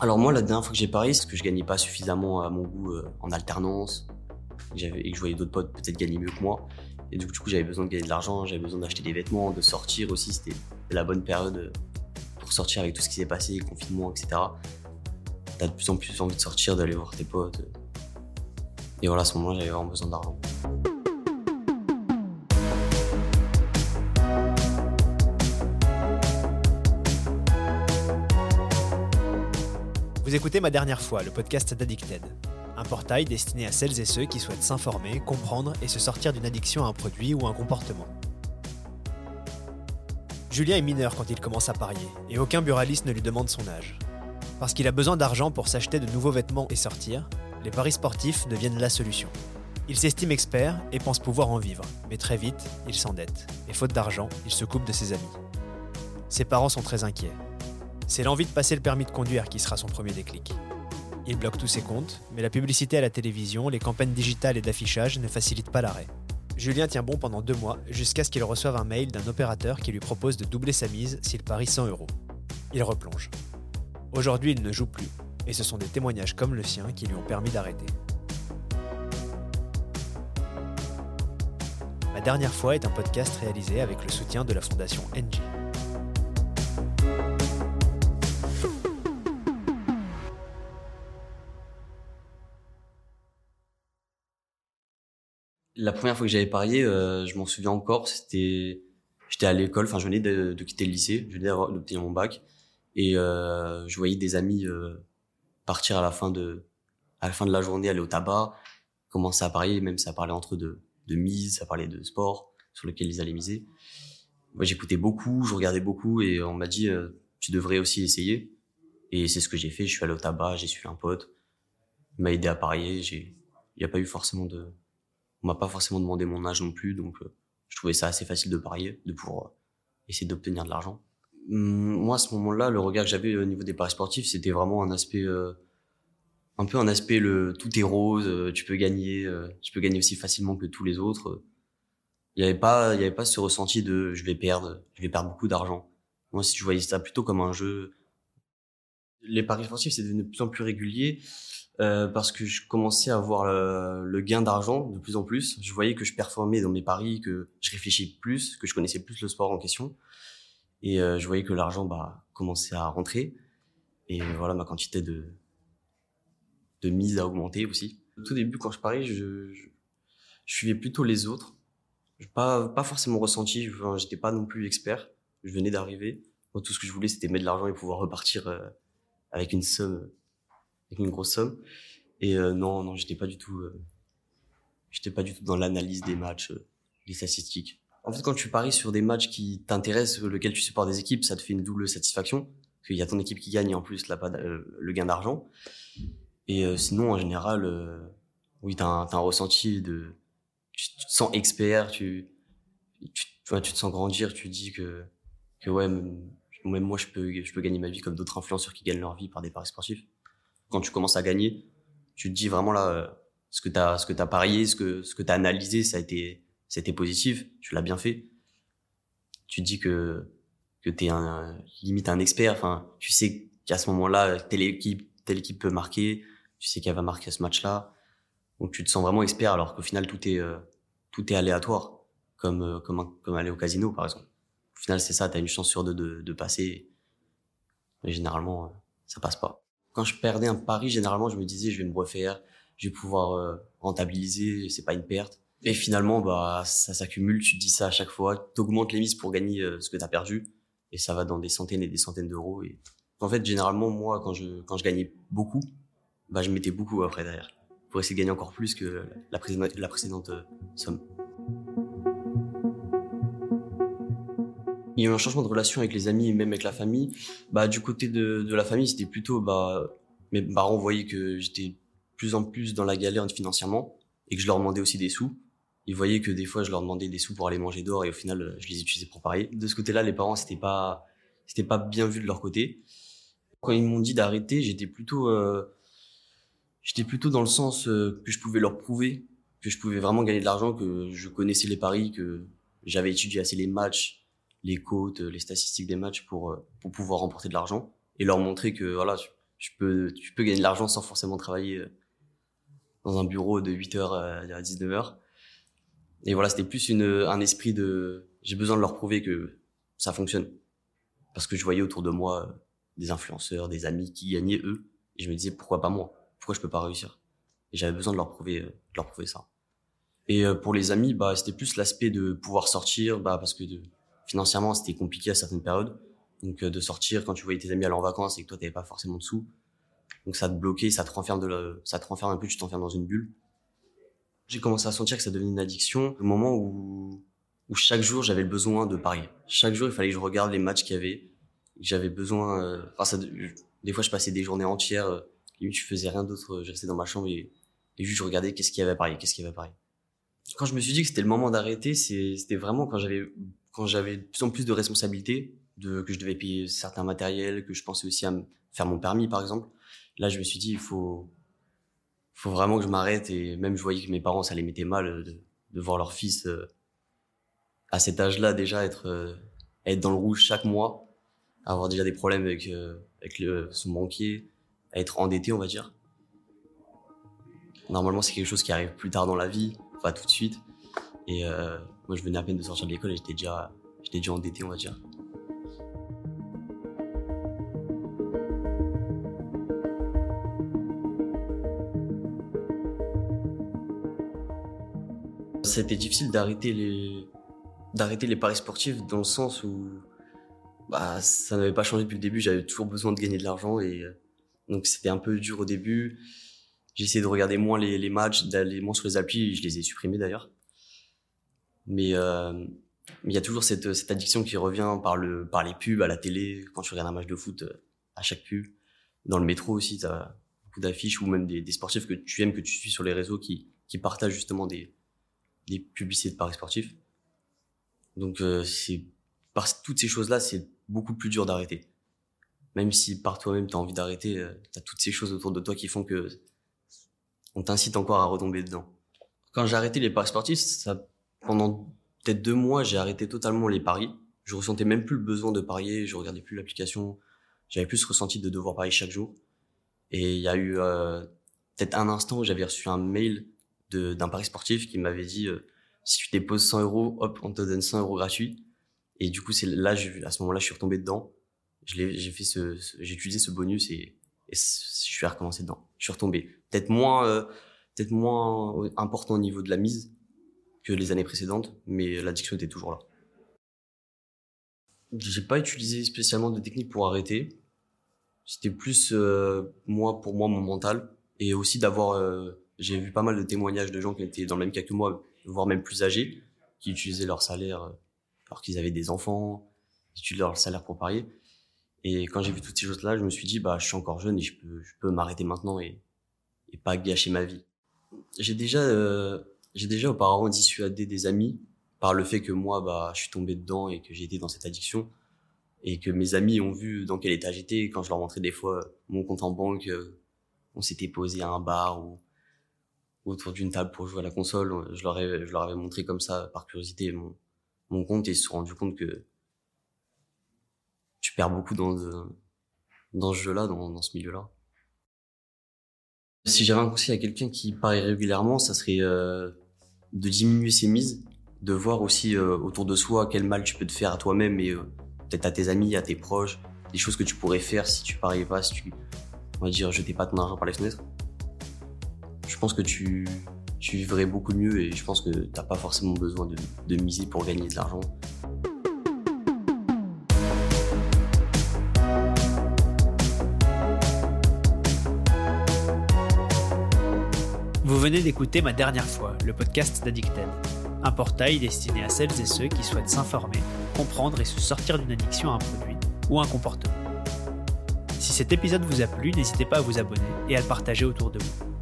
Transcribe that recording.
Alors moi, la dernière fois que j'ai parié, c'est que je gagnais pas suffisamment à mon goût euh, en alternance et que je voyais d'autres potes peut-être gagner mieux que moi. Et du coup, j'avais besoin de gagner de l'argent, j'avais besoin d'acheter des vêtements, de sortir aussi. C'était la bonne période euh, pour sortir avec tout ce qui s'est passé, confinement, etc. T'as de plus en plus envie de sortir, d'aller voir tes potes. Et voilà, à ce moment-là, j'avais vraiment besoin d'argent. Vous écoutez Ma Dernière Fois, le podcast d'Addicted, un portail destiné à celles et ceux qui souhaitent s'informer, comprendre et se sortir d'une addiction à un produit ou un comportement. Julien est mineur quand il commence à parier, et aucun buraliste ne lui demande son âge. Parce qu'il a besoin d'argent pour s'acheter de nouveaux vêtements et sortir, les paris sportifs deviennent la solution. Il s'estime expert et pense pouvoir en vivre, mais très vite, il s'endette, et faute d'argent, il se coupe de ses amis. Ses parents sont très inquiets. C'est l'envie de passer le permis de conduire qui sera son premier déclic. Il bloque tous ses comptes, mais la publicité à la télévision, les campagnes digitales et d'affichage ne facilitent pas l'arrêt. Julien tient bon pendant deux mois, jusqu'à ce qu'il reçoive un mail d'un opérateur qui lui propose de doubler sa mise s'il parie 100 euros. Il replonge. Aujourd'hui, il ne joue plus, et ce sont des témoignages comme le sien qui lui ont permis d'arrêter. Ma dernière fois est un podcast réalisé avec le soutien de la fondation NG. La première fois que j'avais parié, euh, je m'en souviens encore, c'était, j'étais à l'école, enfin je venais de, quitter le lycée, je venais d'obtenir mon bac, et euh, je voyais des amis euh, partir à la fin de, à la fin de la journée, aller au tabac, commencer à parier, même ça parlait entre de, de mise, ça parlait de sport sur lequel ils allaient miser. Moi j'écoutais beaucoup, je regardais beaucoup, et on m'a dit euh, tu devrais aussi essayer. Et c'est ce que j'ai fait. Je suis allé au tabac, j'ai suivi un pote, il m'a aidé à parier. Il n'y a pas eu forcément de on m'a pas forcément demandé mon âge non plus, donc euh, je trouvais ça assez facile de parier, de pouvoir euh, essayer d'obtenir de l'argent. Hum, moi, à ce moment-là, le regard que j'avais au niveau des paris sportifs, c'était vraiment un aspect, euh, un peu un aspect le tout est rose, tu peux gagner, tu peux gagner aussi facilement que tous les autres. Il y avait pas, il y avait pas ce ressenti de je vais perdre, je vais perdre beaucoup d'argent. Moi, si je voyais ça plutôt comme un jeu, les paris sportifs, c'est devenu de plus en plus régulier. Euh, parce que je commençais à voir le, gain d'argent de plus en plus. Je voyais que je performais dans mes paris, que je réfléchis plus, que je connaissais plus le sport en question. Et euh, je voyais que l'argent bah, commençait à rentrer. Et voilà, ma quantité de, de mise a augmenté aussi. Au tout début, quand je parie, je, je, suivais plutôt les autres. Pas, pas forcément ressenti, j'étais pas non plus expert. Je venais d'arriver. Tout ce que je voulais, c'était mettre de l'argent et pouvoir repartir euh, avec une somme avec une grosse somme. Et euh, non, non, j'étais pas du tout, euh, j'étais pas du tout dans l'analyse des matchs, euh, des statistiques. En fait, quand tu paries sur des matchs qui t'intéressent, lequel tu supportes des équipes, ça te fait une double satisfaction. Qu'il y a ton équipe qui gagne et en plus là le gain d'argent. Et sinon, en général, oui, t'as un, as un ressenti de, tu, te sens expert, tu, tu, tu, tu te sens grandir, tu dis que, que ouais, même, moi, je peux, gagner ma vie comme d'autres influenceurs qui gagnent leur vie par des paris sportifs quand tu commences à gagner, tu te dis vraiment là, euh, ce que tu as, parié, ce que, ce tu as analysé, ça a été, positif, tu l'as bien fait. Tu te dis que, que tu es limite un expert, tu sais qu'à ce moment-là, telle équipe, peut marquer, tu sais qu'elle va marquer ce match-là. Donc tu te sens vraiment expert alors qu'au final tout est, euh, aléatoire, euh, comme aller au casino par exemple. Au final, c'est ça, tu as une chance sur deux de, passer. Mais généralement, ça passe pas quand je perdais un pari, généralement, je me disais, je vais me refaire, je vais pouvoir euh, rentabiliser, c'est pas une perte. Et finalement, bah, ça s'accumule, tu te dis ça à chaque fois, t'augmentes les mises pour gagner euh, ce que t'as perdu, et ça va dans des centaines et des centaines d'euros. Et en fait, généralement, moi, quand je quand je gagnais beaucoup, bah, je mettais beaucoup après derrière pour essayer de gagner encore plus que la, la précédente euh, somme. Il y a eu un changement de relation avec les amis et même avec la famille. Bah, du côté de, de la famille, c'était plutôt, bah, mes parents voyaient que j'étais plus en plus dans la galère financièrement et que je leur demandais aussi des sous. Ils voyaient que des fois, je leur demandais des sous pour aller manger dehors et au final, je les utilisais pour parier. De ce côté-là, les parents, c'était pas, c'était pas bien vu de leur côté. Quand ils m'ont dit d'arrêter, j'étais plutôt, euh, j'étais plutôt dans le sens euh, que je pouvais leur prouver que je pouvais vraiment gagner de l'argent, que je connaissais les paris, que j'avais étudié assez les matchs, les côtes, les statistiques des matchs pour, euh, pour pouvoir remporter de l'argent et leur montrer que voilà, je peux, tu peux gagner de l'argent sans forcément travailler euh, dans un bureau de 8h à 19h. Et voilà, c'était plus une, un esprit de, j'ai besoin de leur prouver que ça fonctionne. Parce que je voyais autour de moi euh, des influenceurs, des amis qui gagnaient eux. Et je me disais, pourquoi pas moi? Pourquoi je peux pas réussir? Et j'avais besoin de leur prouver, de leur prouver ça. Et pour les amis, bah, c'était plus l'aspect de pouvoir sortir, bah, parce que de, financièrement, c'était compliqué à certaines périodes. Donc euh, de sortir quand tu voyais tes amis aller en vacances et que toi t'avais pas forcément de sous. Donc ça te bloquait, ça te renferme de ça te renferme un peu, tu t'enfermes dans une bulle. J'ai commencé à sentir que ça devenait une addiction au moment où où chaque jour j'avais le besoin de parier. Chaque jour il fallait que je regarde les matchs qu'il y avait. J'avais besoin euh, enfin ça, des fois je passais des journées entières euh, je faisais rien d'autre, je restais dans ma chambre et, et juste je regardais qu'est-ce qu'il y avait à parier, qu'est-ce qu'il y avait à parier. Quand je me suis dit que c'était le moment d'arrêter, c'était vraiment quand j'avais quand j'avais de plus en plus de responsabilités, que je devais payer certains matériels, que je pensais aussi à faire mon permis, par exemple. Là, je me suis dit, il faut, vraiment que je m'arrête. Et même, je voyais que mes parents, ça les mettait mal de, de voir leur fils euh, à cet âge-là déjà être, euh, être dans le rouge chaque mois, avoir déjà des problèmes avec, euh, son banquier, être endetté, on va dire. Normalement, c'est quelque chose qui arrive plus tard dans la vie, pas tout de suite. Euh, moi, je venais à peine de sortir de l'école et j'étais déjà, j'étais déjà endetté, on va dire. C'était difficile d'arrêter les, d'arrêter les paris sportifs dans le sens où bah, ça n'avait pas changé depuis le début. J'avais toujours besoin de gagner de l'argent et euh, donc c'était un peu dur au début. J'ai essayé de regarder moins les, les matchs, d'aller moins sur les applis. Je les ai supprimés d'ailleurs. Mais euh, il y a toujours cette, cette addiction qui revient par, le, par les pubs à la télé, quand tu regardes un match de foot, euh, à chaque pub. Dans le métro aussi, tu as beaucoup d'affiches ou même des, des, sportifs que tu aimes, que tu suis sur les réseaux qui, qui partagent justement des, des publicités de paris sportifs. Donc euh, c'est par toutes ces choses-là, c'est beaucoup plus dur d'arrêter. Même si par toi-même tu as envie d'arrêter, euh, tu as toutes ces choses autour de toi qui font que on t'incite encore à retomber dedans. Quand j'ai arrêté les paris sportifs, ça pendant peut-être deux mois, j'ai arrêté totalement les paris. Je ressentais même plus le besoin de parier, je regardais plus l'application. J'avais plus ressenti de devoir parier chaque jour. Et il y a eu euh, peut-être un instant où j'avais reçu un mail d'un pari sportif qui m'avait dit euh, si tu déposes 100 euros, hop, on te donne 100 euros gratuits. Et du coup, c'est là, à ce moment-là, je suis retombé dedans. J'ai fait ce, j'ai utilisé ce bonus et, et, je suis recommencé dedans. Je suis retombé. Peut-être moins, euh, peut-être moins important au niveau de la mise, que les années précédentes, mais l'addiction était toujours là. J'ai pas utilisé spécialement de technique pour arrêter. C'était plus euh, moi pour moi mon mental et aussi d'avoir. Euh, j'ai vu pas mal de témoignages de gens qui étaient dans le même cas que moi, voire même plus âgés, qui utilisaient leur salaire euh, alors qu'ils avaient des enfants, qui utilisaient leur salaire pour parier. Et quand j'ai vu toutes ces choses-là, je me suis dit bah je suis encore jeune et je peux je peux m'arrêter maintenant et et pas gâcher ma vie. J'ai déjà j'ai déjà auparavant dissuadé des amis par le fait que moi, bah, je suis tombé dedans et que été dans cette addiction et que mes amis ont vu dans quel état j'étais quand je leur montrais des fois mon compte en banque, euh, on s'était posé à un bar ou autour d'une table pour jouer à la console, je leur, ai, je leur avais montré comme ça par curiosité mon, compte et ils se sont rendus compte que tu perds beaucoup dans, dans ce jeu-là, dans, dans ce milieu-là. Si j'avais un conseil à quelqu'un qui parie régulièrement, ça serait euh, de diminuer ses mises, de voir aussi euh, autour de soi quel mal tu peux te faire à toi-même et euh, peut-être à tes amis, à tes proches, des choses que tu pourrais faire si tu pariais pas, si tu, on va dire, jetais pas ton argent par les fenêtres. Je pense que tu, tu vivrais beaucoup mieux et je pense que t'as pas forcément besoin de, de miser pour gagner de l'argent. Venez d'écouter Ma Dernière Fois, le podcast d'Addicted, un portail destiné à celles et ceux qui souhaitent s'informer, comprendre et se sortir d'une addiction à un produit ou un comportement. Si cet épisode vous a plu, n'hésitez pas à vous abonner et à le partager autour de vous.